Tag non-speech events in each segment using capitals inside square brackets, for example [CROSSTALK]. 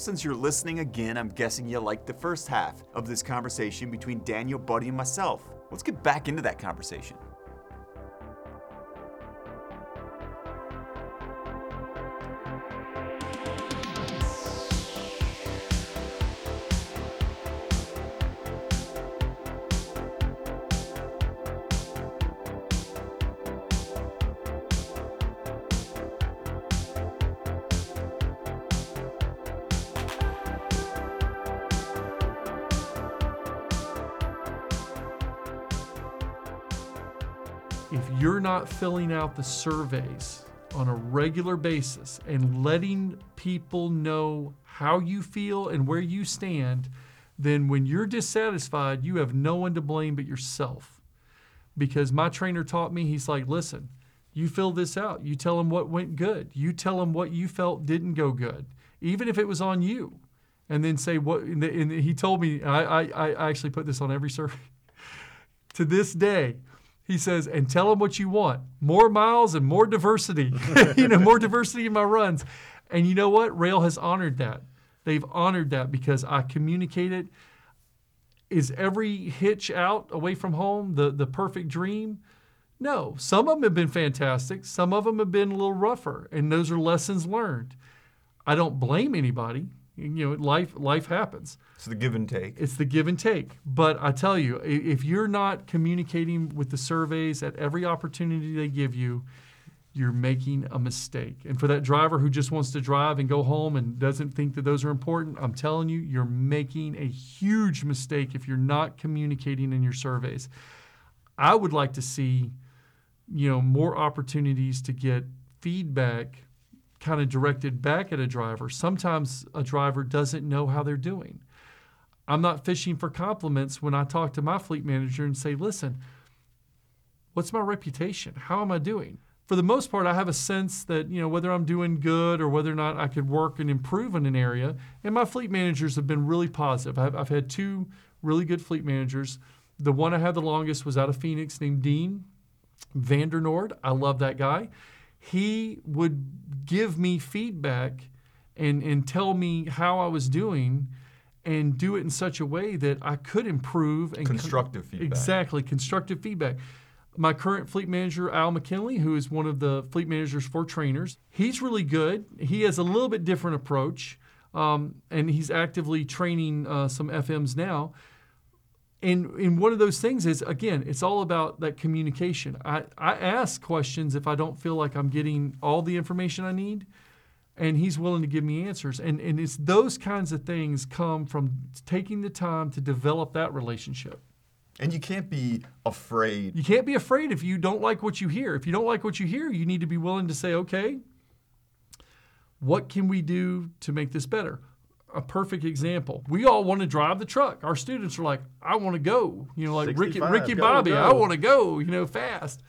Since you're listening again, I'm guessing you liked the first half of this conversation between Daniel, Buddy, and myself. Let's get back into that conversation. Filling out the surveys on a regular basis and letting people know how you feel and where you stand, then when you're dissatisfied, you have no one to blame but yourself. Because my trainer taught me, he's like, listen, you fill this out. You tell them what went good. You tell them what you felt didn't go good, even if it was on you. And then say what, and and he told me, I, I, I actually put this on every survey. [LAUGHS] to this day, he says, and tell them what you want more miles and more diversity, [LAUGHS] you know, more diversity in my runs. And you know what? Roehl has honored that. They've honored that because I communicated. Is every hitch out away from home the, the perfect dream? No. Some of them have been fantastic. Some of them have been a little rougher, and those are lessons learned. I don't blame anybody. You know, life life happens. It's the give and take. It's the give and take. But I tell you, if you're not communicating with the surveys at every opportunity they give you, you're making a mistake. And for that driver who just wants to drive and go home and doesn't think that those are important, I'm telling you, you're making a huge mistake if you're not communicating in your surveys. I would like to see, you know, more opportunities to get feedback kind of directed back at a driver. Sometimes a driver doesn't know how they're doing. I'm not fishing for compliments when I talk to my fleet manager and say, listen, what's my reputation? How am I doing? For the most part, I have a sense that, you know, whether I'm doing good or whether or not I could work and improve in an area. And my fleet managers have been really positive. I've, I've had two really good fleet managers. The one I had the longest was out of Phoenix named Dean Vandernord. I love that guy. He would give me feedback and, and tell me how I was doing and do it in such a way that I could improve and con- Constructive feedback. Exactly, constructive feedback. My current fleet manager, Al McKinley, who is one of the fleet managers for trainers, he's really good. He has a little bit different approach, um, and he's actively training uh, some FMs now. And, and one of those things is, again, it's all about that communication. I, I ask questions if I don't feel like I'm getting all the information I need, and he's willing to give me answers. And, and it's those kinds of things come from taking the time to develop that relationship. And you can't be afraid. You can't be afraid if you don't like what you hear. If you don't like what you hear, you need to be willing to say, okay, what can we do to make this better? A perfect example. We all want to drive the truck. Our students are like, I want to go. You know, like Ricky, 65, Ricky go, Bobby, I want to go. You know, fast.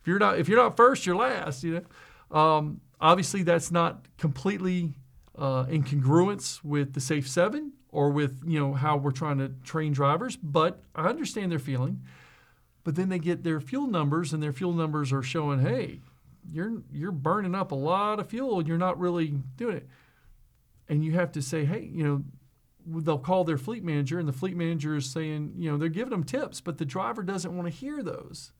If you're not, if you're not first, you're last. You know, um, obviously that's not completely uh, in congruence with the Safe Seven or with you know how we're trying to train drivers. But I understand their feeling. But then they get their fuel numbers, and their fuel numbers are showing, hey, you're you're burning up a lot of fuel, and you're not really doing it. And you have to say, hey, you know, they'll call their fleet manager, and the fleet manager is saying, you know, they're giving them tips, but the driver doesn't want to hear those.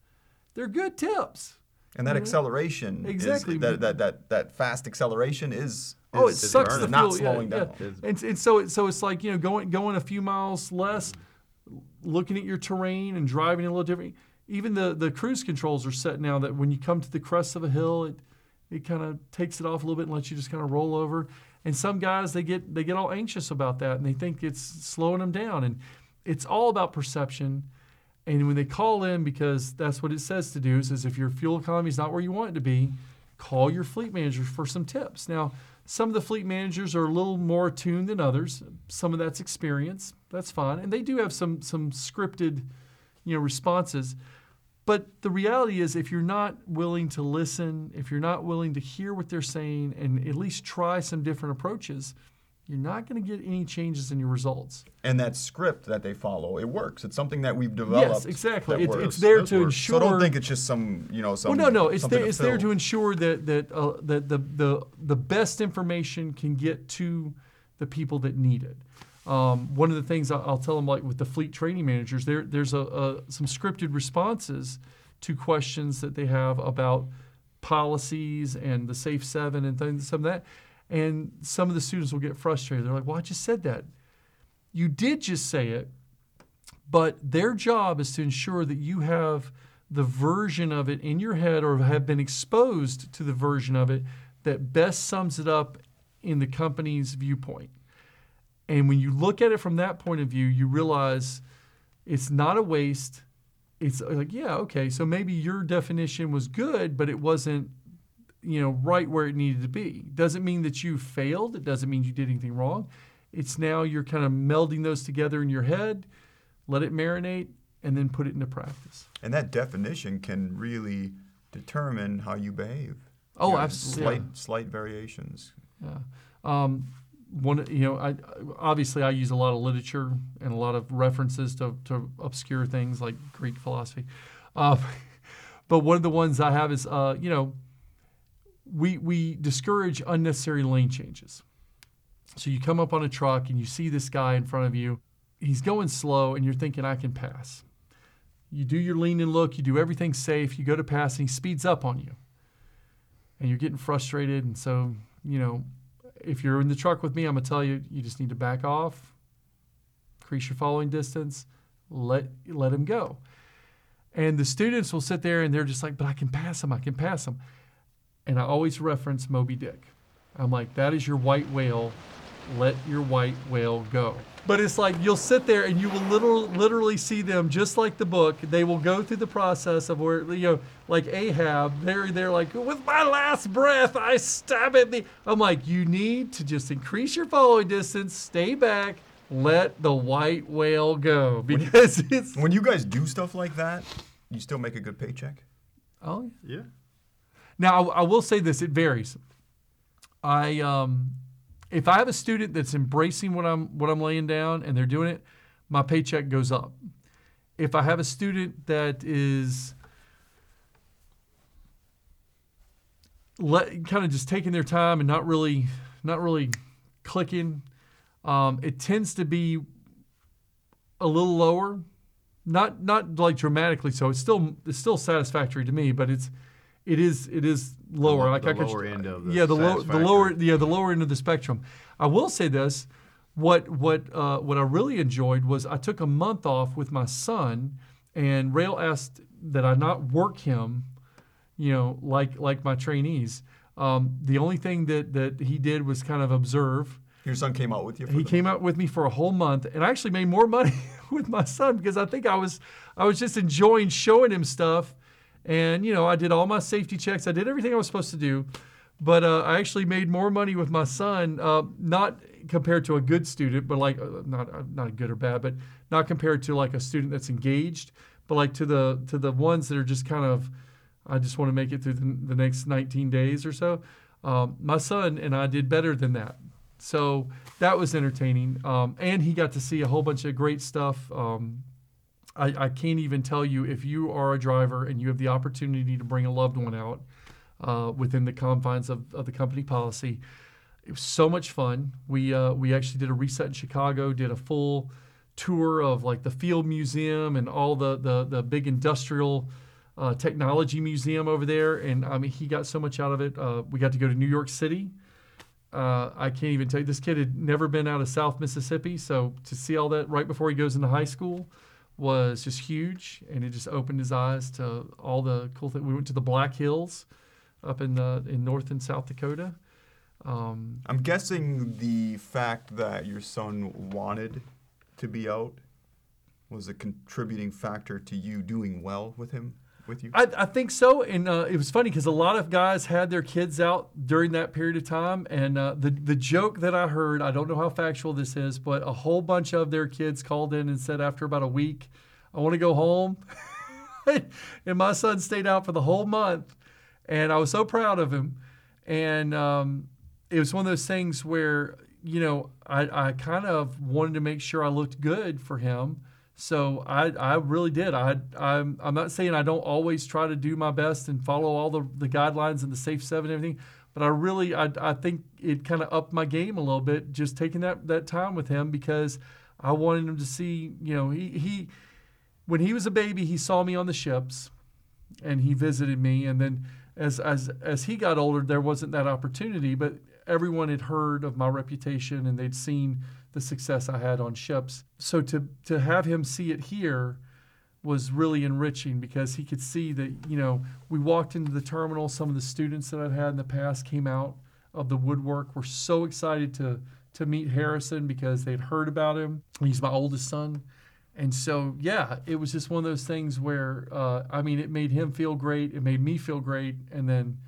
They're good tips. And that acceleration, is- Exactly. that, that, that, that fast acceleration is, Oh, it is- is sucks the fuel. yeah, slowing yeah. down. And, and so, it, so it's like you know going going a few miles less, looking at your terrain and driving a little different. Even the the cruise controls are set now that when you come to the crest of a hill, it it kind of takes it off a little bit and lets you just kind of roll over. And some guys they get they get all anxious about that and they think it's slowing them down. And it's all about perception. And when they call in, because that's what it says to do, says if your fuel economy is not where you want it to be, call your fleet manager for some tips. Now, some of the fleet managers are a little more attuned than others. Some of that's experience. That's fine, and they do have some some scripted, you know, responses. But the reality is, if you're not willing to listen, if you're not willing to hear what they're saying, and at least try some different approaches, you're not going to get any changes in your results. And that script that they follow, it works. It's something that we've developed. Yes, exactly. It's, works. it's there to work. ensure. So don't think it's just some, you know, some. well, no, no. It's there, to it's there to ensure that that uh, that the, the the best information can get to the people that need it. Um, one of the things I'll tell them, like with the fleet training managers, there there's a, a some scripted responses to questions that they have about policies and the Safe Seven and things, some of that. And some of the students will get frustrated. They're like, "Well, I just said that. You did just say it, but their job is to ensure that you have the version of it in your head or have been exposed to the version of it that best sums it up in the company's viewpoint. And when you look at it from that point of view, you realize it's not a waste. It's like, yeah, okay, so maybe your definition was good, but it wasn't, you know, right where it needed to be. Doesn't mean that you failed. It doesn't mean you did anything wrong. It's now you're kind of melding those together in your head, let it marinate, and then put it into practice. And that definition can really determine how you behave. Oh, You know, absolutely. Slight, slight variations. Yeah. Um, one, you know, I obviously I use a lot of literature and a lot of references to, to obscure things like Greek philosophy. Uh, [LAUGHS] but one of the ones I have is, uh, you know, we we discourage unnecessary lane changes. So you come up on a truck and you see this guy in front of you. He's going slow, and you're thinking, I can pass. You do your lean and look. You do everything safe. You go to pass, and he speeds up on you, and you're getting frustrated. And so, you know, if you're in the truck with me, I'm gonna tell you, you just need to back off, increase your following distance, let let him go. And the students will sit there and they're just like, but I can pass him, I can pass him. And I always reference Moby Dick. I'm like, that is your white whale. Let your white whale go. But it's like you'll sit there and you will literally, literally see them just like the book. They will go through the process of where you know, like Ahab. They're they're like, with my last breath, I stab at the. I'm like, you need to just increase your following distance, stay back, let the white whale go because [LAUGHS] it's When you guys do stuff like that, you still make a good paycheck. oh Yeah. Now, I, I will say this: it varies. I, um, if I have a student that's embracing what I'm what I'm laying down and they're doing it, my paycheck goes up. If I have a student that is let, kind of just taking their time and not really not really clicking, um, it tends to be a little lower. Not not like dramatically so. It's still it's still satisfactory to me, but it's it is it is lower. lo- like the I could, lower end of the yeah the low, the lower yeah the lower end of the spectrum. I will say this: what what uh, what I really enjoyed was I took a month off with my son, and Roehl asked that I not work him, you know, like like my trainees. Um, the only thing that that he did was kind of observe. Your son came out with you. For He the- came out with me for a whole month, and I actually made more [LAUGHS] money with my son because I think I was I was just enjoying showing him stuff, and you know I did all my safety checks, I did everything I was supposed to do, but uh, I actually made more money with my son, uh, not compared to a good student, but like uh, not uh, not good or bad, but not compared to like a student that's engaged, but like to the to the ones that are just kind of I just want to make it through the, the next 19 days or so. Um, my son and I did better than that. So that was entertaining. Um, and he got to see a whole bunch of great stuff. Um, I, I can't even tell you if you are a driver and you have the opportunity to bring a loved one out uh, within the confines of, of the company policy. It was so much fun. We uh, we actually did a reset in Chicago, did a full tour of like the field museum and all the the, the big industrial uh, technology museum over there. And I mean, he got so much out of it. Uh, we got to go to New York City. Uh, I can't even tell you. This kid had never been out of South Mississippi, so to see all that right before he goes into high school was just huge, and it just opened his eyes to all the cool things. We went to the Black Hills up in the, in North and South Dakota. Um, I'm guessing the fact that your son wanted to be out was a contributing factor to you doing well with him with you? I, I think so, and uh, it was funny because a lot of guys had their kids out during that period of time, and uh, the the joke that I heard, I don't know how factual this is, but a whole bunch of their kids called in and said after about a week, "I want to go home," [LAUGHS] and my son stayed out for the whole month, and I was so proud of him, and um, it was one of those things where you know I, I kind of wanted to make sure I looked good for him. So I, I really did. I, I'm, I'm not saying I don't always try to do my best and follow all the, the guidelines and the safe seven and everything, but I really, I, I think it kind of upped my game a little bit just taking that, that time with him because I wanted him to see, you know, he, he, when he was a baby, he saw me on the ships and he visited me. And then as, as, as he got older, there wasn't that opportunity, but everyone had heard of my reputation and they'd seen the success I had on ships. So to to have him see it here was really enriching because he could see that you know we walked into the terminal. Some of the students that I've had in the past came out of the woodwork. Were so excited to to meet Harrison because they'd heard about him. He's my oldest son. And so, yeah, it was just one of those things where, uh, I mean, it made him feel great. It made me feel great. And then,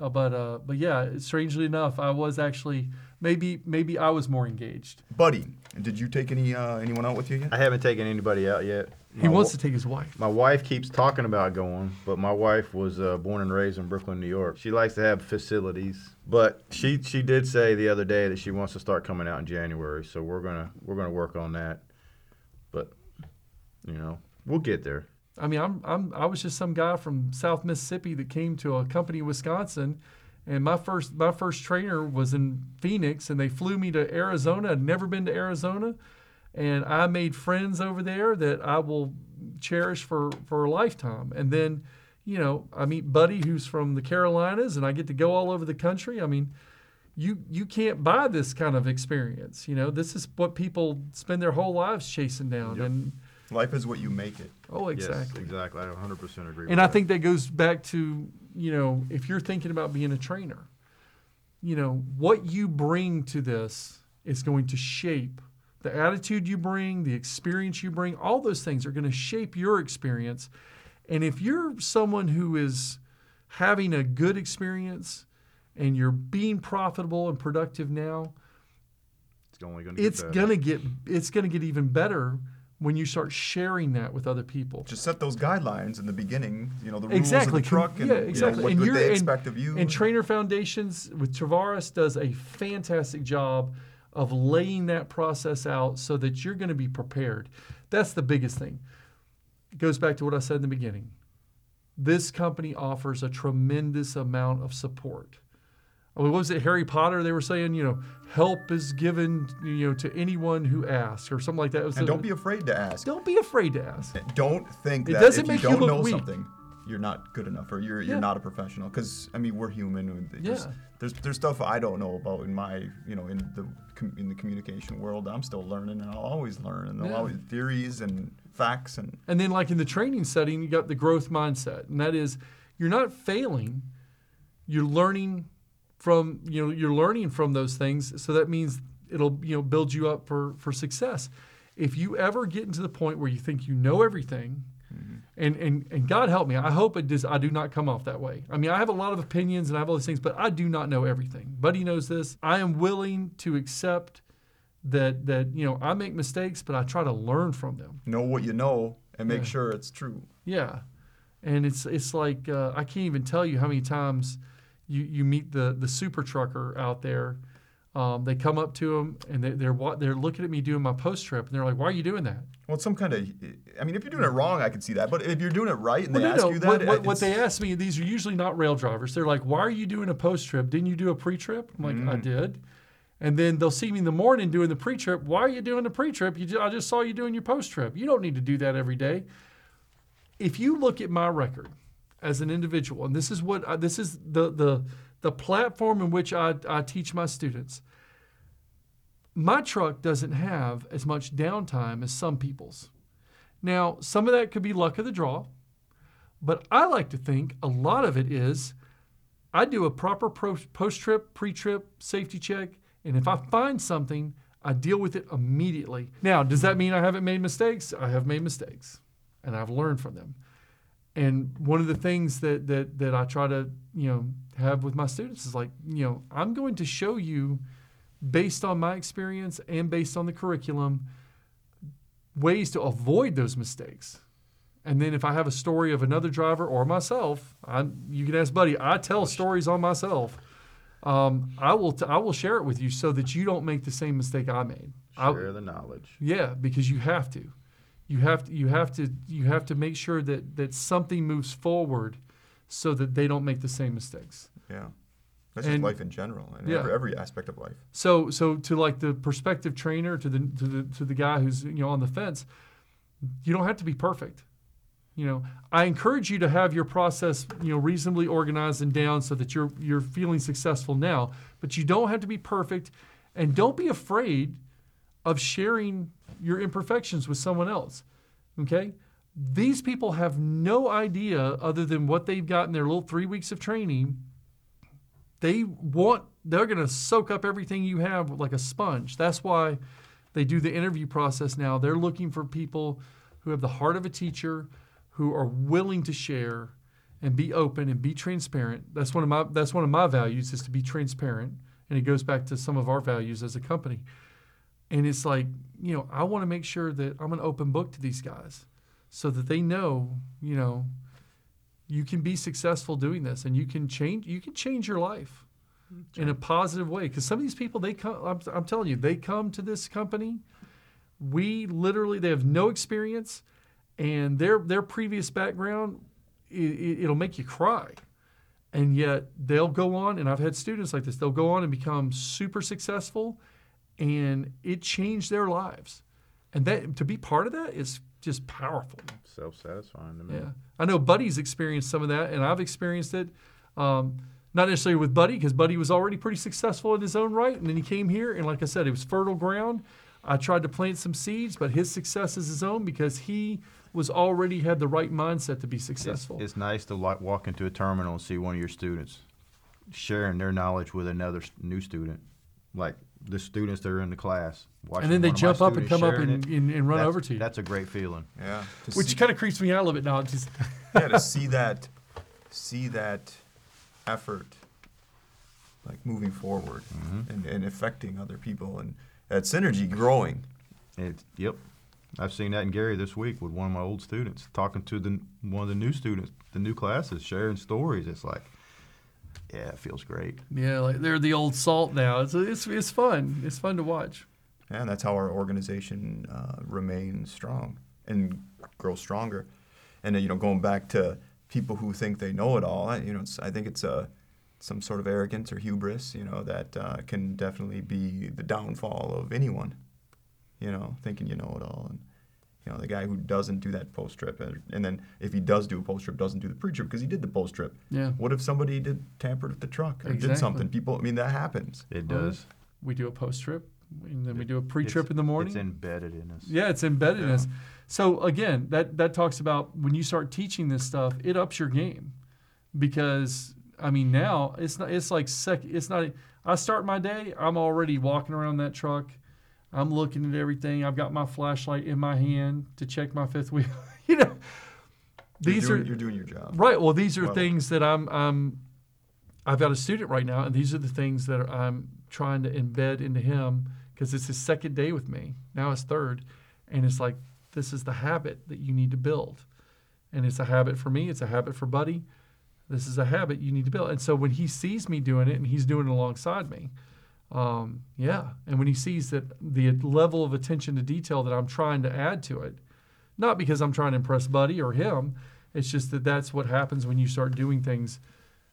uh, but, uh, but yeah, strangely enough, I was actually maybe maybe I was more engaged. Buddy, did you take any uh, anyone out with you yet? I haven't taken anybody out yet. He my wants to take his wife. My wife keeps talking about going, but my wife was uh, born and raised in Brooklyn, New York. She likes to have facilities, but she she did say the other day that she wants to start coming out in January. So we're gonna we're gonna work on that. But you know, we'll get there. I mean, I'm I'm I was just some guy from South Mississippi that came to a company in Wisconsin and my first my first trainer was in Phoenix, and they flew me to Arizona. I'd never been to Arizona, and I made friends over there that I will cherish for for a lifetime. And then, you know, I meet Buddy, who's from the Carolinas, and I get to go all over the country. I mean, you you can't buy this kind of experience. You know, this is what people spend their whole lives chasing down, yep. and life is what you make it. Oh, exactly. Yes, exactly. I 100% agree. And I that. think that goes back to you know, if you're thinking about being a trainer, you know, what you bring to this is going to shape the attitude you bring, the experience you bring, all those things are going to shape your experience. And if you're someone who is having a good experience and you're being profitable and productive now, it's only going to it's get going to get it's going to get even better when you start sharing that with other people. Just set those guidelines in the beginning, you know, the rules exactly. of the truck and yeah, exactly. you know, what, and what they expect of you. And Trainer Foundations with Travaris does a fantastic job of laying that process out so that you're going to be prepared. That's the biggest thing. It goes back to what I said in the beginning. This company offers a tremendous amount of support. What was it, Harry Potter? They were saying, you know, help is given, you know, to anyone who asks, or something like that. And a, don't be afraid to ask. Don't be afraid to ask. Don't think it that doesn't if make you don't you know weak. something, you're not good enough, or you're you're not a professional. Because I mean, we're human. There's, yeah. There's there's stuff I don't know about in my, you know, in the in the communication world. I'm still learning, and I'll always learn, and there'll yeah. always theories and facts and. And then, like in the training setting, you got the growth mindset, and that is, you're not failing, you're learning from you know you're learning from those things. So that means it'll you know build you up for for success. If you ever get into the point where you think you know everything mm-hmm. and, and and god help me i hope it does i do not come off that way. I mean i have a lot of opinions and i have all these things but i do not know everything. Buddy knows this. I am willing to accept that that you know i make mistakes but i try to learn from them. Know what you know and make yeah. sure it's true. Yeah. And it's it's like uh, i can't even tell you how many times you, you meet the, the super trucker out there. Um, they come up to them and they, they're they're looking at me doing my post trip and they're like, "Why are you doing that?" Well, it's some kind of. I mean, if you're doing it wrong, I can see that. But if you're doing it right and well, they no, ask no. you that, what, what, what, they ask me, these are usually not Roehl drivers. They're like, "Why are you doing a post trip? Didn't you do a pre trip?" I'm like, mm. "I did." And then they'll see me in the morning doing the pre trip. Why are you doing the pre trip? I just saw you doing your post trip. You don't need to do that every day. If you look at my record as an individual, and this is what this is the the the platform in which I, I teach my students, my truck doesn't have as much downtime as some people's. Now, some of that could be luck of the draw, but I like to think a lot of it is I do a proper post trip, pre trip safety check, and if I find something, I deal with it immediately. Now, does that mean I haven't made mistakes? I have made mistakes, and I've learned from them. And one of the things that that that I try to you know have with my students is like you know I'm going to show you based on my experience and based on the curriculum ways to avoid those mistakes. And then if I have a story of another driver or myself, I, you can ask Buddy. I tell stories on myself. Um, I will t- I will share it with you so that you don't make the same mistake I made. I- Share the knowledge. yeah, because you have to. You have to you have to you have to make sure that that something moves forward so that they don't make the same mistakes. Yeah. That's And- just life in general and Yeah. every, every aspect of life. So so to like the prospective trainer to the to the to the guy who's you know on the fence, you don't have to be perfect. You know, I encourage you to have your process, you know, reasonably organized and down so that you're you're feeling successful now, but you don't have to be perfect and don't be afraid of sharing your imperfections with someone else. Okay? These people have no idea other than what they've got in their little 3 weeks of training they want they're going to soak up everything you have like a sponge that's why they do the interview process now they're looking for people who have the heart of a teacher who are willing to share and be open and be transparent that's one of my that's one of my values is to be transparent and it goes back to some of our values as a company and it's like you know i want to make sure that i'm an open book to these guys so that they know you know you can be successful doing this and you can change you can change your life in a positive way. Because some of these people they come I'm, I'm telling you they come to this company. We literally they have no experience and their their previous background it, it'll make you cry. And yet they'll go on and i've had students like this they'll go on and become super successful and it changed their lives and that to be part of that is just powerful Self satisfying to me. yeah, I know Buddy's experienced some of that, and I've experienced it. Um, not necessarily with Buddy, because Buddy was already pretty successful in his own right, and then he came here, and like I said, it was fertile ground. I tried to plant some seeds, but his success is his own because he was already had the right mindset to be successful. it's nice to like walk into a terminal and see one of your students sharing their knowledge with another new student, like the students that are in the class. and then they jump up and come up and, and, and run that's, over to you, That's a great feeling. Yeah. To which kind of creeps me out a little bit now. Just [LAUGHS] yeah, to see that, see that effort, like moving forward Mm-hmm. and, and affecting other people and that synergy growing. It, yep. I've seen that in Gary this week with one of my old students, talking to the one of the new students, the new classes, sharing stories. It's like, yeah, it feels great. yeah, like they're the old salt now. It's it's it's fun. It's fun to watch. And that's how our organization uh, remains strong and grows stronger. And then, you know, going back to people who think they know it all, I- you know, it's, I think it's uh, some sort of arrogance or hubris, you know, that uh, can definitely be the downfall of anyone. You know, thinking you know it all, and you know the guy who doesn't do that post trip, and, and then if he does do a post trip, doesn't do the pre trip because he did the post trip. Yeah. What if somebody did tampered with the truck or Exactly. did something? People, I mean, that happens. It Well, does. We do a post trip, and then we do a pre trip in the morning. It's embedded in us. Yeah, it's embedded in us. So again, that that talks about when you start teaching this stuff, it ups your game, because I mean now it's not it's like sec it's not. I start my day, I'm already walking around that truck, I'm looking at everything. I've got my flashlight in my hand to check my fifth wheel. [LAUGHS] you know, these you're doing, are you're doing your job. Right. Well, these are Well- things that I'm, I'm, I've got a student right now, and these are the things that I'm trying to embed into him because it's his second day with me. Now it's third, and it's like this is the habit that you need to build, and it's a habit for me. It's a habit for Buddy. This is a habit you need to build. And so when he sees me doing it, and he's doing it alongside me, um, yeah. And when he sees that the level of attention to detail that I'm trying to add to it, not because I'm trying to impress Buddy or him, it's just that that's what happens when you start doing things,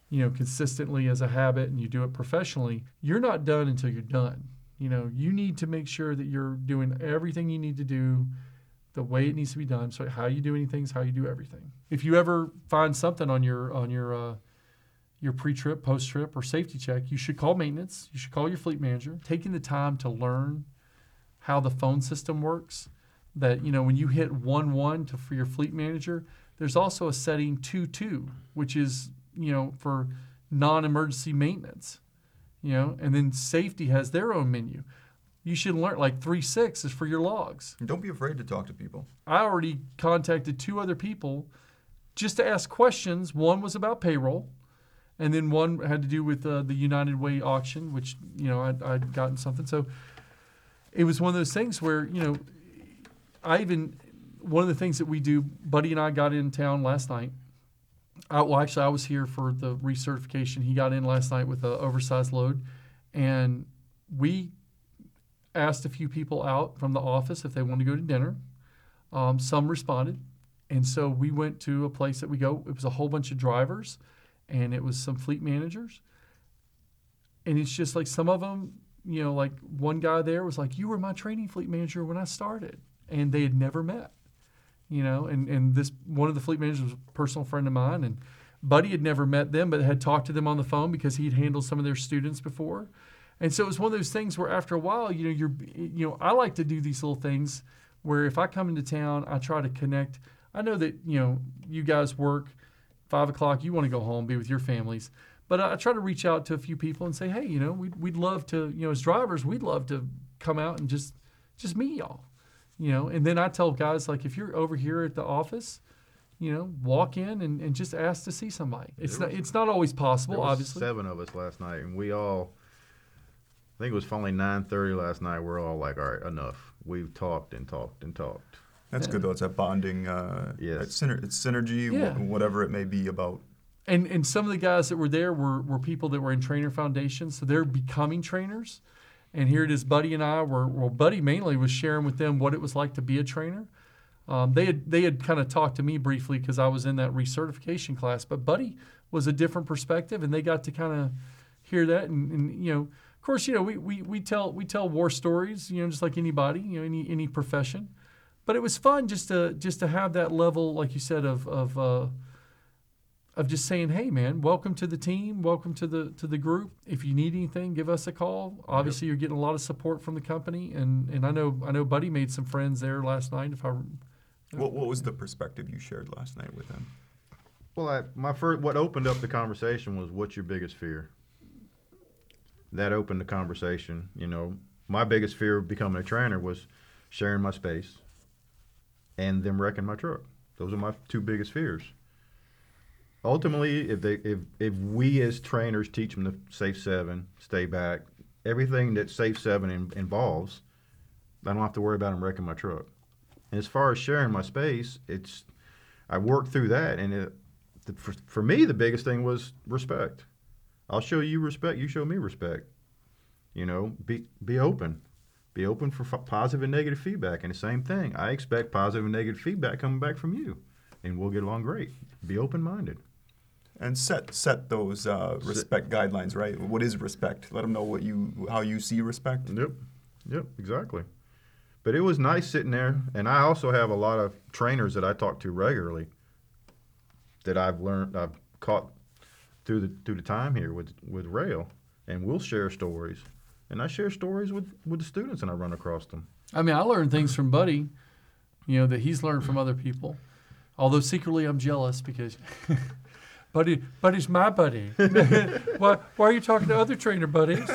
you know, consistently as a habit and you do it professionally. You're not done until you're done. You know, you need to make sure that you're doing everything you need to do the way it needs to be done. So how you do anything is how you do everything. If you ever find something on your on your uh, your pre-trip, post-trip, or safety check, you should call maintenance. You should call your fleet manager. Taking the time to learn how the phone system works. That you know when you hit one one to for your fleet manager, there's also a setting two two, which is you know for non-emergency maintenance. You know, and then safety has their own menu. you should learn like three six is for your logs. And don't be afraid to talk to people. I already contacted two other people just to ask questions. One was about payroll, and then one had to do with uh, the United Way auction, which you know I'd, I'd gotten something. So it was one of those things where you know I even one of the things that we do. Buddy and I got in town last night. I, well, actually, I was here for the recertification. He got in last night with an oversized load, and we asked a few people out from the office if they wanted to go to dinner. Um, some responded. And so we went to a place that we go. It was a whole bunch of drivers and it was some fleet managers. And it's just like some of them, you know, like one guy there was like, You were my training fleet manager when I started. And they had never met, you know. And, and this one of the fleet managers was a personal friend of mine. And Buddy had never met them, but had talked to them on the phone because he'd handled some of their students before. And so it was one of those things where after a while, you know, you're, you know, I like to do these little things where if I come into town, I try to connect. I know that, you know, you guys work five o'clock, you want to go home, be with your families. But I try to reach out to a few people and say, hey, you know, we'd, we'd love to, you know, as drivers, we'd love to come out and just, just meet y'all, you know. And then I tell guys, like, if you're over here at the office, you know, walk in and, and just ask to see somebody. It's There not, was- it's not always possible, There obviously. seven of us last night, and we all. I think it was finally nine thirty last night. We're all like, "All right, enough. We've talked and talked and talked." That's Yeah. good though. It's that bonding. Uh, Yes. It's, syner- it's synergy, wh- whatever it may be about. And and some of the guys that were there were, were people that were in trainer foundations, so they're becoming trainers. And here it is, Buddy and I were well, Buddy mainly was sharing with them what it was like to be a trainer. Um, they had they had kind of talked to me briefly because I was in that recertification class, but Buddy was a different perspective, and they got to kind of hear that. And, and you know, of course, you know we, we we tell we tell war stories, you know, just like anybody, you know, any any profession. But it was fun just to just to have that level, like you said, of of uh, of just saying, "Hey, man, welcome to the team, welcome to the to the group. If you need anything, give us a call. Obviously, you're getting a lot of support from the company, and and I know I know Buddy made some friends there last night. If I What, what was the perspective you shared last night with him? Well, I, my first, what opened up the conversation was, "What's your biggest fear?" That opened the conversation. You know, my biggest fear of becoming a trainer was sharing my space, and them wrecking my truck. Those are my two biggest fears. Ultimately, if they, if if we as trainers teach them to safe seven, stay back, everything that safe seven in, involves, I don't have to worry about them wrecking my truck. And as far as sharing my space, it's I worked through that, and it, the, for, for me, the biggest thing was respect. I'll show you respect. You show me respect. You know, be be open, be open for f- positive and negative feedback. And the same thing, I expect positive and negative feedback coming back from you, and we'll get along great. Be open minded. And set set those uh, respect guidelines, right? What is respect? Let them know what you how you see respect. Yep, yep, exactly. But it was nice sitting there, and I also have a lot of trainers that I talk to regularly. That I've learned, I've caught through the through the time here with with Roehl, and we'll share stories, and I share stories with with the students, and I run across them. I mean, I learn things from Buddy, you know, that he's learned from other people. Although secretly I'm jealous because [LAUGHS] Buddy, Buddy's my buddy. [LAUGHS] why, why are you talking to other trainer buddies?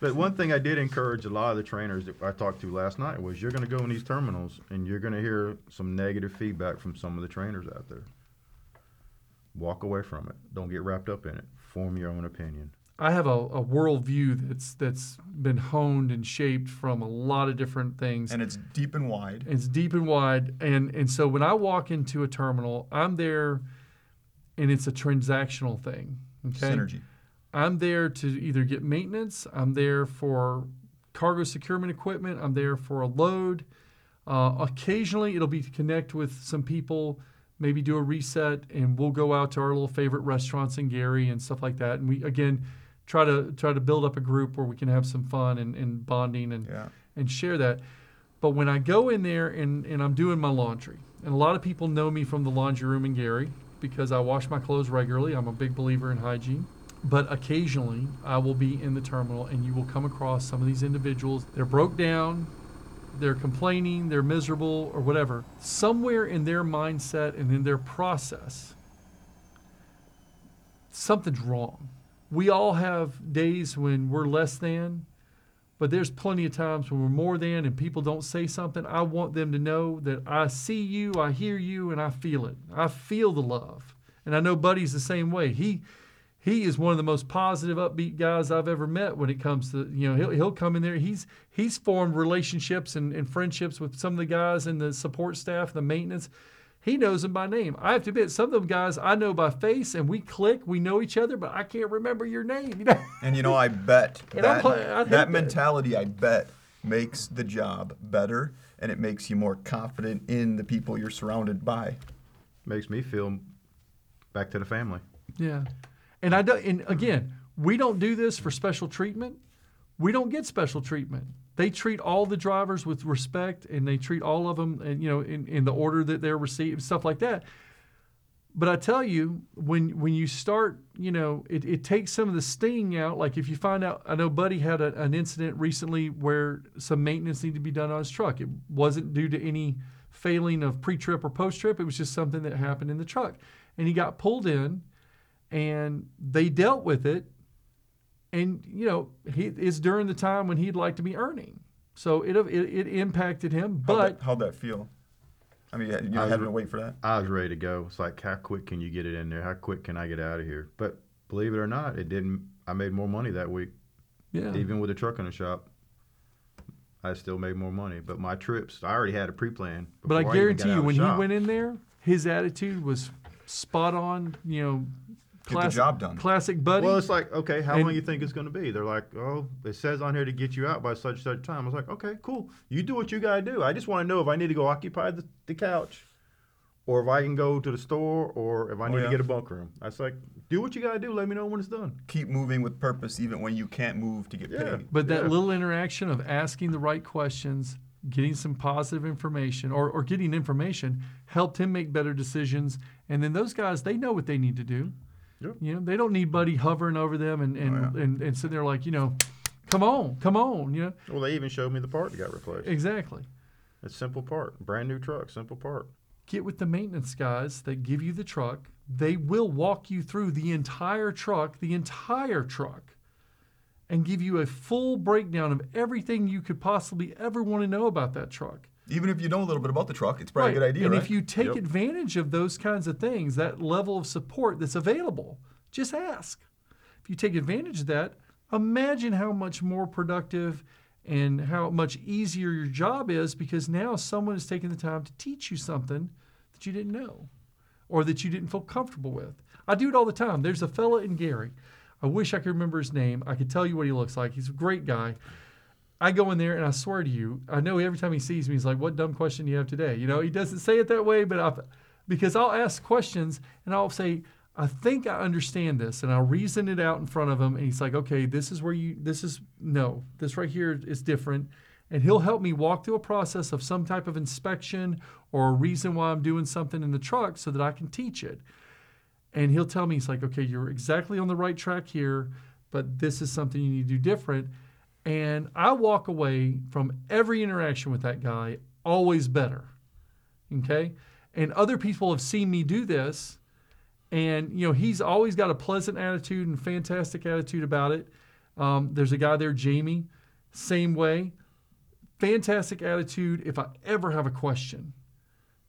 But one thing I did encourage a lot of the trainers that I talked to last night was you're going to go in these terminals and you're going to hear some negative feedback from some of the trainers out there. Walk away from it. Don't get wrapped up in it. Form your own opinion. I have a, a worldview that's that's been honed and shaped from a lot of different things. And it's deep and wide. It's deep and wide, and and so when I walk into a terminal, I'm there, and it's a transactional thing. Okay, Synergy. I'm there to either get maintenance. I'm there for cargo securement equipment. I'm there for a load. Uh, occasionally, it'll be to connect with some people, maybe do a reset, and we'll go out to our little favorite restaurants in Gary and stuff like that. And we again try to try to build up a group where we can have some fun and, and bonding and Yeah. and share that. But when I go in there and, and I'm doing my laundry, and a lot of people know me from the laundry room in Gary because I wash my clothes regularly. I'm a big believer in hygiene. But occasionally I will be in the terminal and you will come across some of these individuals. They're broke down, they're complaining, they're miserable, or whatever. Somewhere in their mindset and in their process, something's wrong. We all have days when we're less than, But there's plenty of times when we're more than and people don't say something. I want them to know that I see you, I hear you, and I feel it. I feel the love. And I know Buddy's the same way. He he is one of the most positive, upbeat guys I've ever met when it comes to you know he'll he'll come in there. He's he's formed relationships and, and friendships with some of the guys in the support staff, the maintenance. He knows them by name. I have to admit, some of them guys I know by face, and we click, we know each other, but I can't remember your name. You know? [LAUGHS] And you know, I bet [LAUGHS] And I'm that, pla- I'd hate that that. mentality, I bet, makes the job better and it makes you more confident in the people you're surrounded by. Makes me feel back to the family. Yeah, and I do, and again, we don't do this for special treatment. We don't get special treatment. They treat all the drivers with respect, and they treat all of them, and you know, in, in the order that they're received, stuff like that. But I tell you, when when you start, you know, it, it takes some of the sting out. Like if you find out, I know Buddy had a, an incident recently where some maintenance needed to be done on his truck. It wasn't due to any failing of pre-trip or post-trip. It was just something that happened in the truck, and he got pulled in, and they dealt with it. And you know, he it's during the time when he'd like to be earning, so it it, it impacted him. How'd But that, how'd that feel? I mean, you I know, was having to wait for that. I was ready to go. It's like, how quick can you get it in there? How quick can I get out of here? But believe it or not, it didn't. I made more money that week, yeah, even with the truck in the shop. I still made more money. But my trips, I already had a pre-plan. But I before even got guarantee out you, of the when he went in there, his attitude was spot on. You know, Get the job done. Classic buddy. Well, it's like, okay, how And- long you think it's going to be? They're like, oh, it says on here to get you out by such such time. I was like, okay, cool. You do what you got to do. I just want to know if I need to go occupy the, the couch, or if I can go to the store, or if I oh, need yeah. to get a bunk room. I was like, do what you got to do. Let me know when it's done. Keep moving with purpose, even when you can't move to get Yeah. paid. But that Yeah. little interaction of asking the right questions, getting some positive information, or, or getting information helped him make better decisions. And then those guys, they know what they need to do. Yep. You know, they don't need Buddy hovering over them and, and, Oh, yeah. and, and sitting there like, you know, come on, come on. You know, Well, they even showed me the part that got replaced. exactly. It's simple part, brand new truck, simple part. Get with the maintenance guys that give you the truck. They will walk you through the entire truck, the entire truck, and give you a full breakdown of everything you could possibly ever want to know about that truck. Even if you know a little bit about the truck, it's probably a good idea, And right? if you take Yep. advantage of those kinds of things, that level of support that's available, just ask. If you take advantage of that, imagine how much more productive and how much easier your job is because now someone is taking the time to teach you something that you didn't know or that you didn't feel comfortable with. I do it all the time. There's a fella in Gary. I wish I could remember his name. I could tell you what he looks like. He's a great guy. I go in there and I swear to you, I know every time he sees me, he's like, "What dumb question do you have today?" You know, he doesn't say it that way, but I, because I'll ask questions and I'll say, "I think I understand this," and I'll reason it out in front of him, and he's like, "Okay, this is where you, this is no, this right here is different," and he'll help me walk through a process of some type of inspection or a reason why I'm doing something in the truck so that I can teach it. And he'll tell me, he's like, okay, you're exactly on the right track here, but this is something you need to do different. And I walk away from every interaction with that guy always better. Okay. And other people have seen me do this. And, you know, he's always got a pleasant attitude and fantastic attitude about it. Um, there's a guy there, Jamie, same way. Fantastic attitude if I ever have a question.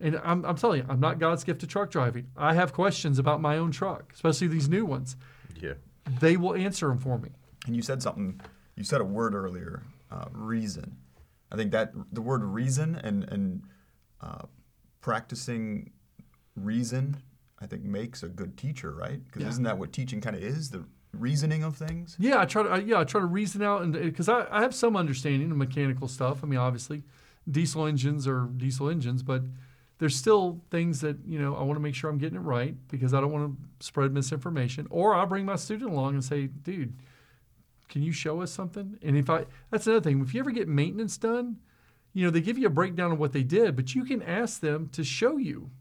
And I'm, I'm telling you, I'm not God's gift to truck driving. I have questions about my own truck, especially these new ones. Yeah. They will answer them for me. And you said something. You said a word earlier, uh, reason. I think that the word reason and and uh, practicing reason, I think makes a good teacher, right? Because Yeah. isn't that what teaching kind of is? The reasoning of things. Yeah, I try to. I, yeah, I try to reason out, and because I, I have some understanding of mechanical stuff. I mean, obviously, diesel engines are diesel engines, but there's still things that you know I want to make sure I'm getting it right because I don't want to spread misinformation. Or I'll bring my student along and say, dude, can you show us something? And if I, that's another thing. If you ever get maintenance done, you know they give you a breakdown of what they did, but you can ask them to show you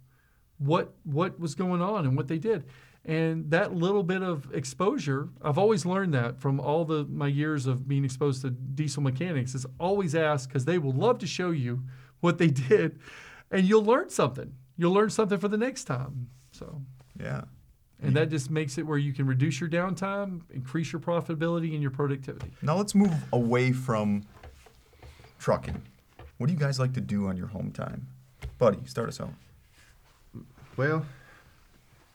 what what was going on and what they did. And that little bit of exposure, I've always learned that from all the my years of being exposed to diesel mechanics is always ask because they will love to show you what they [LAUGHS] did, and you'll learn something. You'll learn something for the next time. So, Yeah. And that mm-hmm. just makes it where you can reduce your downtime, increase your profitability and your productivity. Now let's move away from trucking. What do you guys like to do on your home time? Buddy, start us out. Well,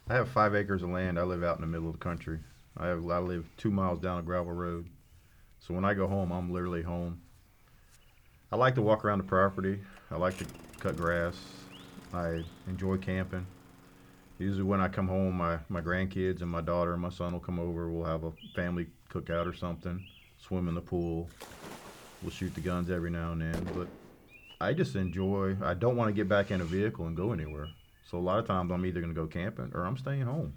I have five acres of land. I live out in the middle of the country. I have I live two miles down a gravel road. So when I go home, I'm literally home. I like to walk around the property. I like to cut grass. I enjoy camping. Usually when I come home, my, my grandkids and my daughter and my son will come over. We'll have a family cookout or something, swim in the pool. We'll shoot the guns every now and then. But I just enjoy, I don't want to get back in a vehicle and go anywhere. So a lot of times I'm either going to go camping or I'm staying home,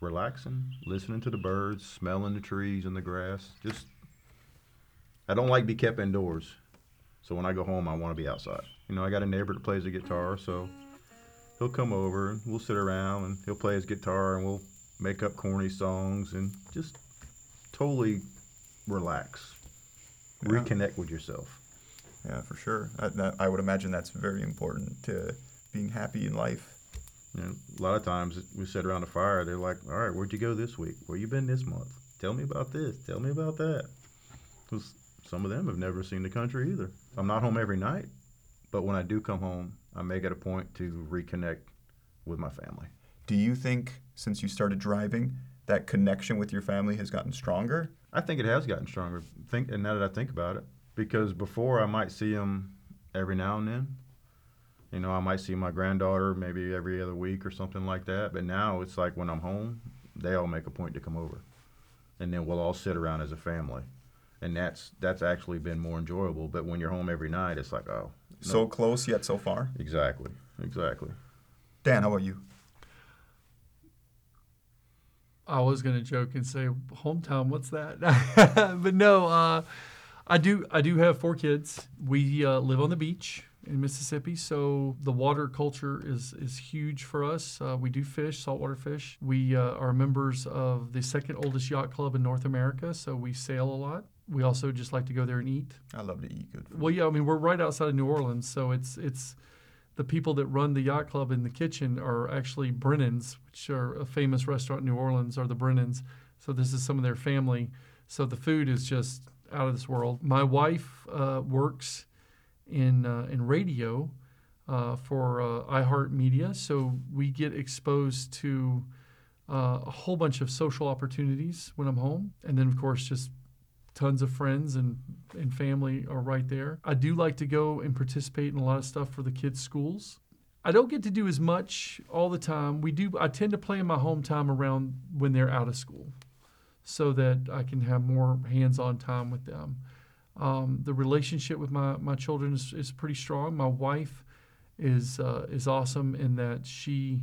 relaxing, listening to the birds, smelling the trees and the grass. Just, I don't like be kept indoors. So when I go home, I want to be outside. You know, I got a neighbor that plays the guitar, so he'll come over and we'll sit around and he'll play his guitar and we'll make up corny songs and just totally relax, Yeah. reconnect with yourself. Yeah, for sure. I, that, I would imagine that's very important to being happy in life. You know, a lot of times we sit around the fire. They're like, "All right, where'd you go this week? Where you been this month? Tell me about this. Tell me about that." 'Cause some of them have never seen the country either. I'm not home every night, but when I do come home, I make it a point to reconnect with my family. Do you think since you started driving, that connection with your family has gotten stronger? I think it has gotten stronger. Think, and now that I think about it, because before I might see them every now and then. You know, I might see my granddaughter maybe every other week or something like that. But now it's like when I'm home, they all make a point to come over, and then we'll all sit around as a family, and that's that's actually been more enjoyable. But when you're home every night, it's like, oh. So close yet so far. exactly, exactly. Dan, how about you? I was gonna joke and say hometown. What's that? [LAUGHS] but no, uh, I do. I do have four kids. We uh, live on the beach in Mississippi, so the water culture is is huge for us. Uh, we do fish, saltwater fish. We uh, are members of the second oldest yacht club in North America, so we sail a lot. We also just like to go there and eat. I love to eat good food. Well, yeah, I mean we're right outside of New Orleans, so it's it's the people that run the yacht club in the kitchen are actually Brennan's, which are a famous restaurant in New Orleans, are the Brennan's. So this is some of their family. So the food is just out of this world. My wife uh, works in uh, in radio uh, for uh, iHeartMedia, so we get exposed to uh, a whole bunch of social opportunities when I'm home, and then of course just tons of friends and, and family are right there. I do like to go and participate in a lot of stuff for the kids' schools. I don't get to do as much all the time. We do. I tend to play in my home time around when they're out of school, so that I can have more hands-on time with them. Um, the relationship with my, my children is, is pretty strong. My wife is uh, is awesome in that she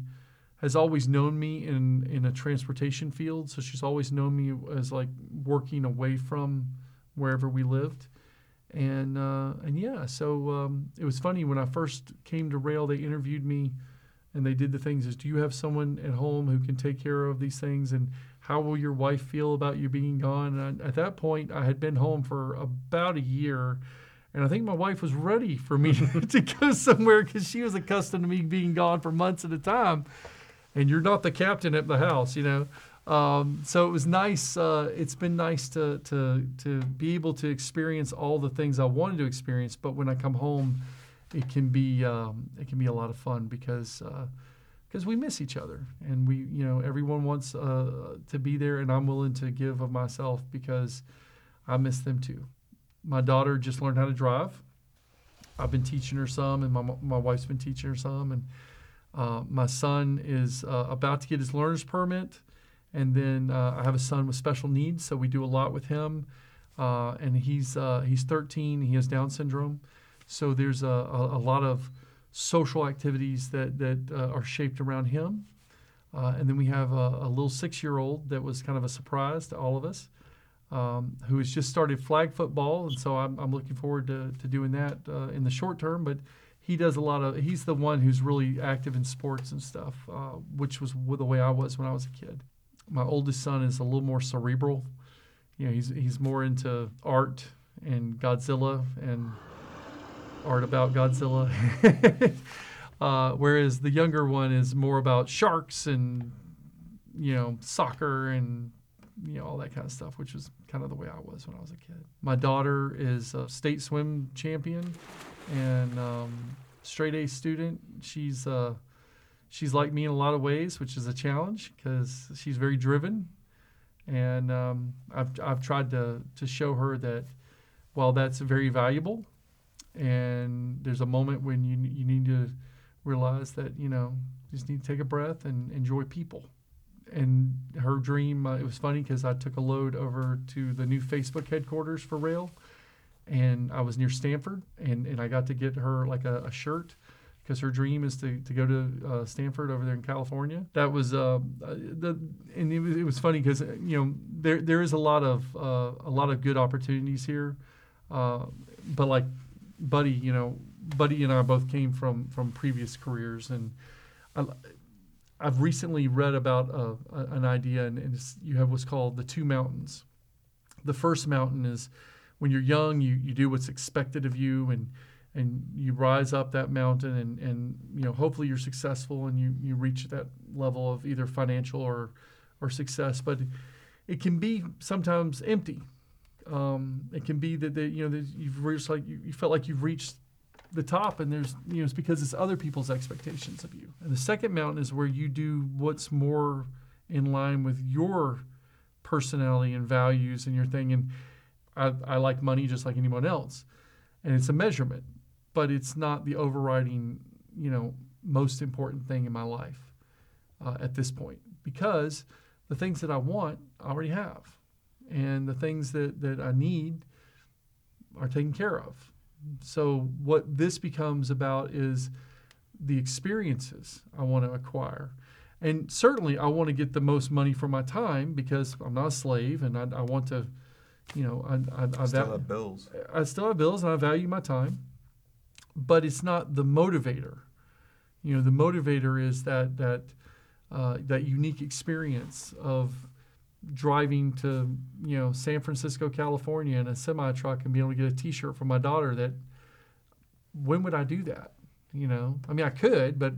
has always known me in in a transportation field, so she's always known me as like working away from wherever we lived, and uh, and yeah, so um, it was funny when I first came to Roehl. They interviewed me, and they did the things: is do you have someone at home who can take care of these things, and how will your wife feel about you being gone? And I, at that point, I had been home for about a year. And I think my wife was ready for me [LAUGHS] to go somewhere because she was accustomed to me being gone for months at a time and you're not the captain at the house, you know. Um, so it was nice. Uh, it's been nice to to to be able to experience all the things I wanted to experience. But when I come home, it can be um, it can be a lot of fun because because we miss each other and we you know everyone wants uh, to be there and I'm willing to give of myself because I miss them too. My daughter just learned how to drive. I've been teaching her some, and my my wife's been teaching her some, and uh, my son is uh, about to get his learner's permit, and then uh, I have a son with special needs, so we do a lot with him. Uh, and he's uh, he's 13. He has Down syndrome, so there's a, a, a lot of social activities that that uh, are shaped around him. and then we have a, a little six-year-old that was kind of a surprise to all of us, um, who has just started flag football, and so I'm, I'm looking forward to, to doing that in the short term, but he does a lot of he's the one who's really active in sports and stuff uh, which was the way i was when i was a kid. My oldest son is a little more cerebral. You know he's he's more into art and godzilla and art about godzilla. [LAUGHS] Uh, whereas the younger one is more about sharks and you know, soccer and you know all that kind of stuff, which was kind of the way I was when I was a kid. My daughter is a state swim champion and um, straight A student. She's uh, she's like me in a lot of ways, which is a challenge because she's very driven. And um, I've, I've tried to, to show her that while that's very valuable, and there's a moment when you, you need to realize that, you know, you just need to take a breath and enjoy people. And her dream, uh, it was funny because I took a load over to the new Facebook headquarters for Roehl, and I was near Stanford, and, and I got to get her like a, a shirt because her dream is to, to go to uh, Stanford over there in California. That was uh, the and it was, it was funny because you know there there is a lot of uh, a lot of good opportunities here, uh, but like Buddy, you know, Buddy and I both came from from previous careers, and I, I've recently read about a, a, an idea, and, and you have what's called the two mountains. The first mountain is when you're young, you you do what's expected of you, and and you rise up that mountain and, and you know hopefully you're successful and you, you reach that level of either financial or or success. But it can be sometimes empty. Um, it can be that, that you know that you've reached like you, you felt like you've reached the top and there's you know it's because it's other people's expectations of you. And the second mountain is where you do what's more in line with your personality and values and your thing. And I, I like money just like anyone else and it's a measurement but it's not the overriding, you know, most important thing in my life uh, at this point because the things that I want I already have, and the things that that I need are taken care of. So what this becomes about is the experiences I want to acquire. And certainly, I want to get the most money for my time because I'm not a slave, and I, I want to, you know, I, I, I, Still val- have bills. I still have bills, and I value my time but it's not the motivator. You know, the motivator is that that uh, that unique experience of driving to you know San Francisco, California, in a semi truck and being able to get a T-shirt for my daughter. That when would I do that? You know, I mean, I could, but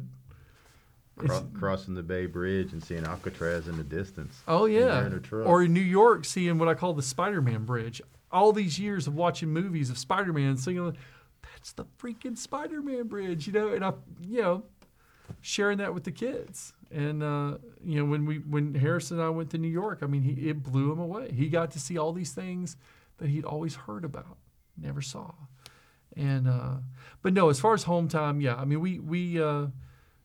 Cro- crossing the Bay Bridge and seeing Alcatraz in the distance. oh yeah, in or in New York, seeing what I call the Spider-Man Bridge. All these years of watching movies of Spider-Man, singing, "That's the freaking Spider-Man Bridge," you know, and I, you know, sharing that with the kids. And uh, you know, when we when Harrison and I went to New York, I mean, he, it blew him away. He got to see all these things that he'd always heard about, never saw. And uh, but no, as far as home time, yeah, I mean, we we uh,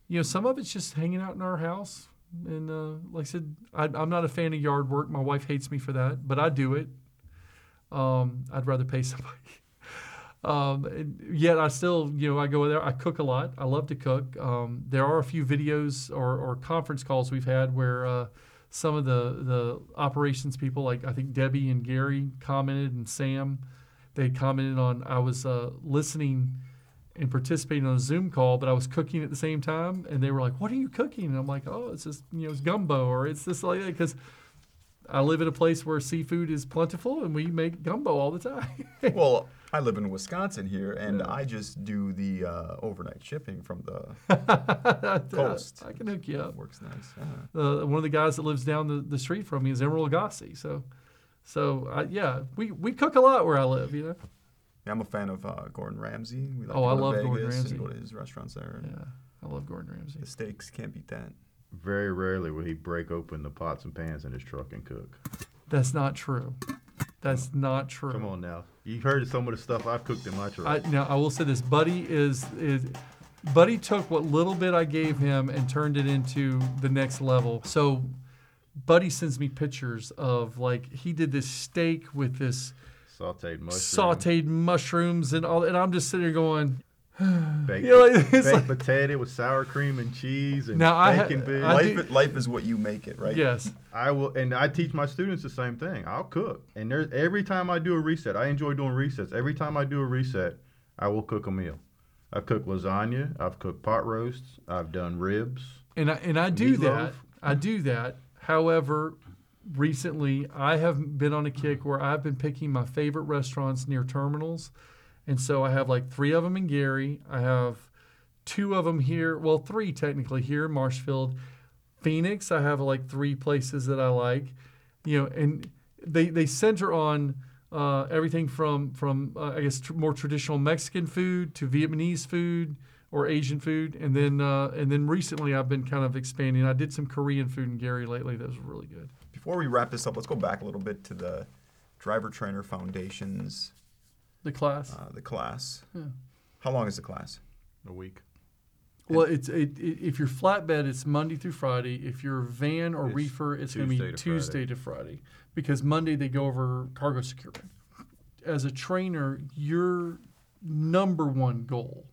you know, some of it's just hanging out in our house. And uh, like I said, I, I'm not a fan of yard work. My wife hates me for that, but I do it. Um, I'd rather pay [LAUGHS] somebody. Um, yet I still, you know, I go there. I cook a lot. I love to cook. Um, there are a few videos or, or conference calls we've had where uh, some of the the operations people, like I think Debbie and Gary, commented, and Sam, they commented on I was uh, listening and participating on a Zoom call, but I was cooking at the same time, and they were like, "What are you cooking?" And I'm like, "Oh, it's just you know, it's gumbo or it's this like that," because I live in a place where seafood is plentiful, and we make gumbo all the time. [LAUGHS] well, I live in Wisconsin here, and Yeah. I just do the uh, overnight shipping from the [LAUGHS] Coast. I can hook you up. works nice. Yeah. Uh, one of the guys that lives down the, the street from me is Emeril Lagasse. So, so I, yeah, we, we cook a lot where I live. You know. Yeah, I'm a fan of uh, Gordon Ramsay. We like Oh, to I to love Vegas Gordon Ramsay. And go to his restaurants there. and Yeah, I love Gordon Ramsay. The steaks can't beat that. Very rarely will he break open the pots and pans in his truck and cook. That's not true. That's not true. Come on now. You heard some of the stuff I've cooked in my truck. I, now I will say this: Buddy is is Buddy took what little bit I gave him and turned it into the next level. So, Buddy sends me pictures of like he did this steak with this Sauteed mushroom. sautéed mushrooms and all, and I'm just sitting there going, [SIGHS] Baked, You know, it's baked like- potato with sour cream and cheese and Now, I ha- bacon bits. I life, do- life is what you make it, right? yes, I will, and I teach my students the same thing. I'll cook, and there's every time I do a reset, I enjoy doing resets. Every time I do a reset, I will cook a meal. I've cooked lasagna. I've cooked pot roasts. I've done ribs. and I and I do that. I do that. However, recently I have been on a kick where I've been picking my favorite restaurants near terminals, and so I have like three of them in Gary. I have two of them here. Well, three technically here in Marshfield. Phoenix, I have like three places that I like, you know, and they they center on uh, everything from from uh, I guess tr- more traditional Mexican food to Vietnamese food or Asian food, and then uh, and then recently I've been kind of expanding. I did some Korean food in Gary lately that was really good. Before we wrap this up, let's go back a little bit to the Driver Trainer Foundations, The class. uh, the class. Yeah. How long is the class? A week. Well, it's it, it, if you're flatbed, it's Monday through Friday. If you're van or It's reefer, it's going to be to Tuesday to Friday because Monday they go over cargo securement. As a trainer, your number one goal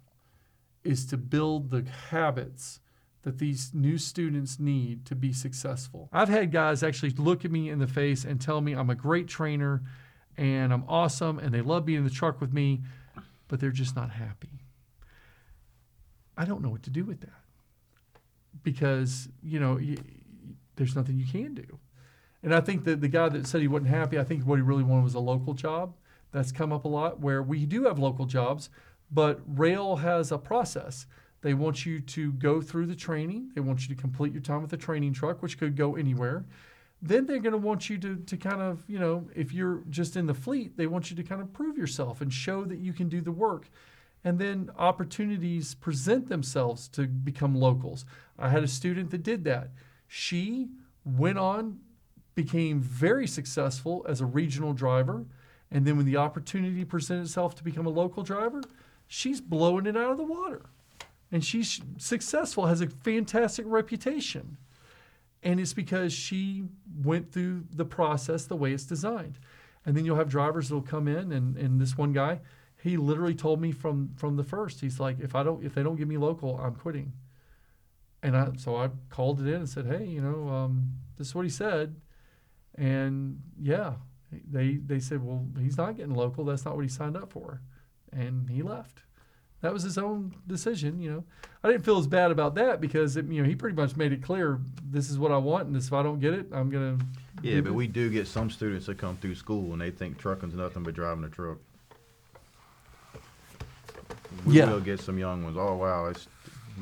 is to build the habits that these new students need to be successful. I've had guys actually look at me in the face and tell me I'm a great trainer and I'm awesome and they love being in the truck with me, but they're just not happy. I don't know what to do with that because you know y- y- there's nothing you can do. And I think that the guy that said he wasn't happy, I think what he really wanted was a local job. That's come up a lot where we do have local jobs, but Roehl has a process. They want you to go through the training. They want you to complete your time with the training truck, which could go anywhere. Then they're going to want you to, to kind of, you know, if you're just in the fleet, they want you to kind of prove yourself and show that you can do the work and then opportunities present themselves to become locals. I had a student that did that. She went on, became very successful as a regional driver, and then when the opportunity presented itself to become a local driver, she's blowing it out of the water. And she's successful, has a fantastic reputation. And it's because she went through the process the way it's designed. And then you'll have drivers that'll come in and, and this one guy, he literally told me from from the first, he's like, if I don't if they don't give me local, I'm quitting. And I so I called it in and said, Hey, you know, um, this is what he said. And yeah, they they said, Well, he's not getting local, that's not what he signed up for. And he left. That was his own decision, you know. I didn't feel as bad about that because it, you know he pretty much made it clear this is what I want, and if I don't get it, I'm gonna. Yeah, but this. we do get some students that come through school and they think trucking's nothing but driving a truck. We Yeah. will get some young ones. Oh wow, it's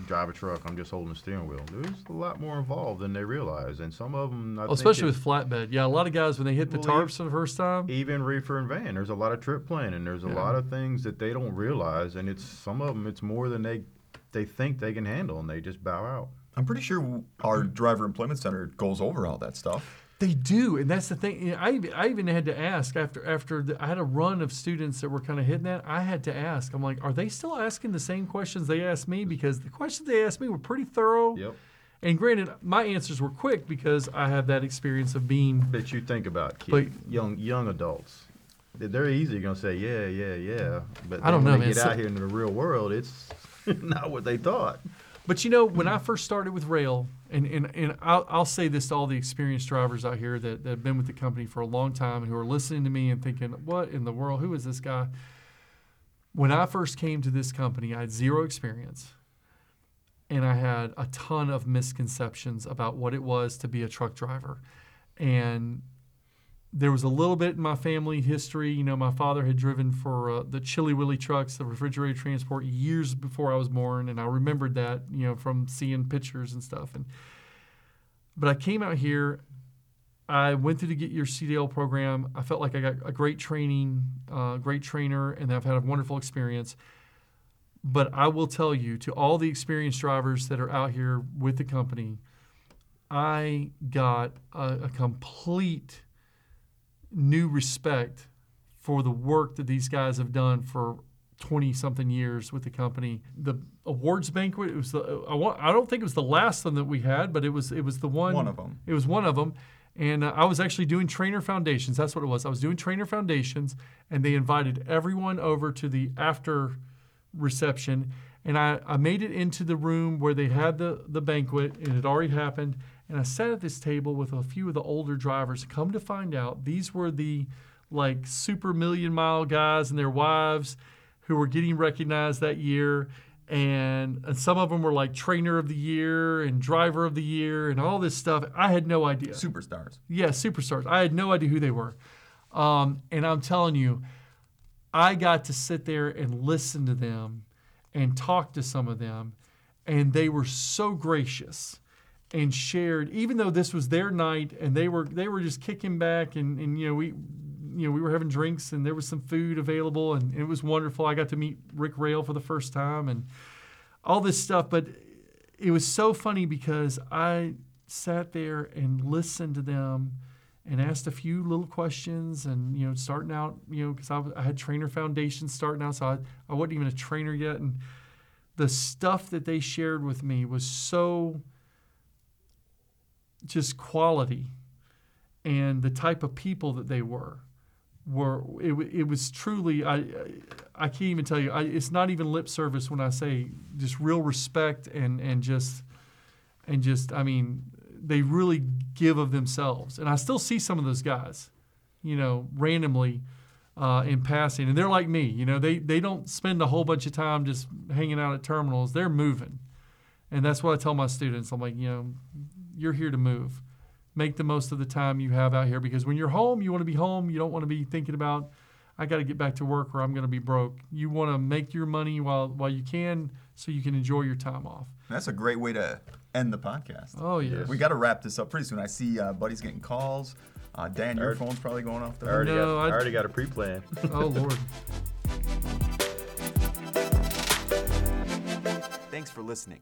drive a truck. I'm just holding the steering wheel. There's a lot more involved than they realize, and some of them, I Well, think especially it- with flatbed. Yeah, a lot of guys when they hit the Well, tarps for the first time. even reefer and van. There's a lot of trip planning. There's a Yeah. lot of things that they don't realize, and it's some of them. It's more than they they think they can handle, and they just bow out. I'm pretty sure our driver employment center goes over all that stuff. They do, and that's the thing. You know, I even- I even had to ask after after the, I had a run of students that were kind of hitting that. I had to ask. I'm like, are they still asking the same questions they asked me? Because the questions they asked me were pretty thorough. Yep. And granted, my answers were quick because I have that experience of being. That you think about kids, But- young young adults. They- They're easy gonna say yeah, yeah, yeah. But I don't know, when they man. get out here into the real world, it's [LAUGHS] not what they thought. But you know, when I first started with Roehl, and, and, and I'll, I'll say this to all the experienced drivers out here that, that have been with the company for a long time and who are listening to me and thinking, what in the world? Who is this guy? When I first came to this company, I had zero experience. And I had a ton of misconceptions about what it was to be a truck driver. And there was a little bit in my family history. You know, my father had driven for uh, the Chili Willy trucks, the refrigerated transport, years before I was born, and I remembered that, you know, from seeing pictures and stuff. And but I came out here. I went through to get your CDL program. I felt like I got a great training, uh, great trainer, and I've had a wonderful experience. But I will tell you, to all the experienced drivers that are out here with the company, I got a, a complete new respect for the work that these guys have done for 20 something years with the company. The awards banquet, it was the I, want, I don't think it was the last one that we had, but it was it was the one One of them. It was one of them. And uh, I was actually doing trainer foundations. That's what it was. I was doing trainer foundations and they invited everyone over to the after reception and I, I made it into the room where they had the, the banquet and it had already happened and I sat at this table with a few of the older drivers. Come to find out, these were the like super million mile guys and their wives who were getting recognized that year. And, and some of them were like trainer of the year and driver of the year and all this stuff. I had no idea. Superstars. Yeah, superstars. I had no idea who they were. Um, and I'm telling you, I got to sit there and listen to them and talk to some of them, and they were so gracious and shared, even though this was their night and they were they were just kicking back and, and you know we you know we were having drinks and there was some food available and it was wonderful. I got to meet Rick Roehl for the first time and all this stuff, but it was so funny because I sat there and listened to them and asked a few little questions and you know starting out you know because I, I had trainer foundation starting out so I, I wasn't even a trainer yet and the stuff that they shared with me was so just quality. And the type of people that they were were it, it was truly I, I can't even tell you I, it's not even lip service when I say just real respect and and just and just I mean they really give of themselves. And I still see some of those guys you know randomly uh, in passing. And they're like me you know they they don't spend a whole bunch of time just hanging out at terminals. They're moving. And that's what I tell my students. I'm like you know you're here to move make the most of the time you have out here because when you're home you want to be home you don't want to be thinking about I got to get back to work or I'm going to be broke you want to make your money while while you can so you can enjoy your time off That's a great way to end the podcast. oh yeah We got to wrap this up pretty soon. I see uh, Buddy's getting calls. Uh, Dan, your Alright. phone's probably going off the I already, No, got, I I- already got a pre-plan. oh lord [LAUGHS] Thanks for listening.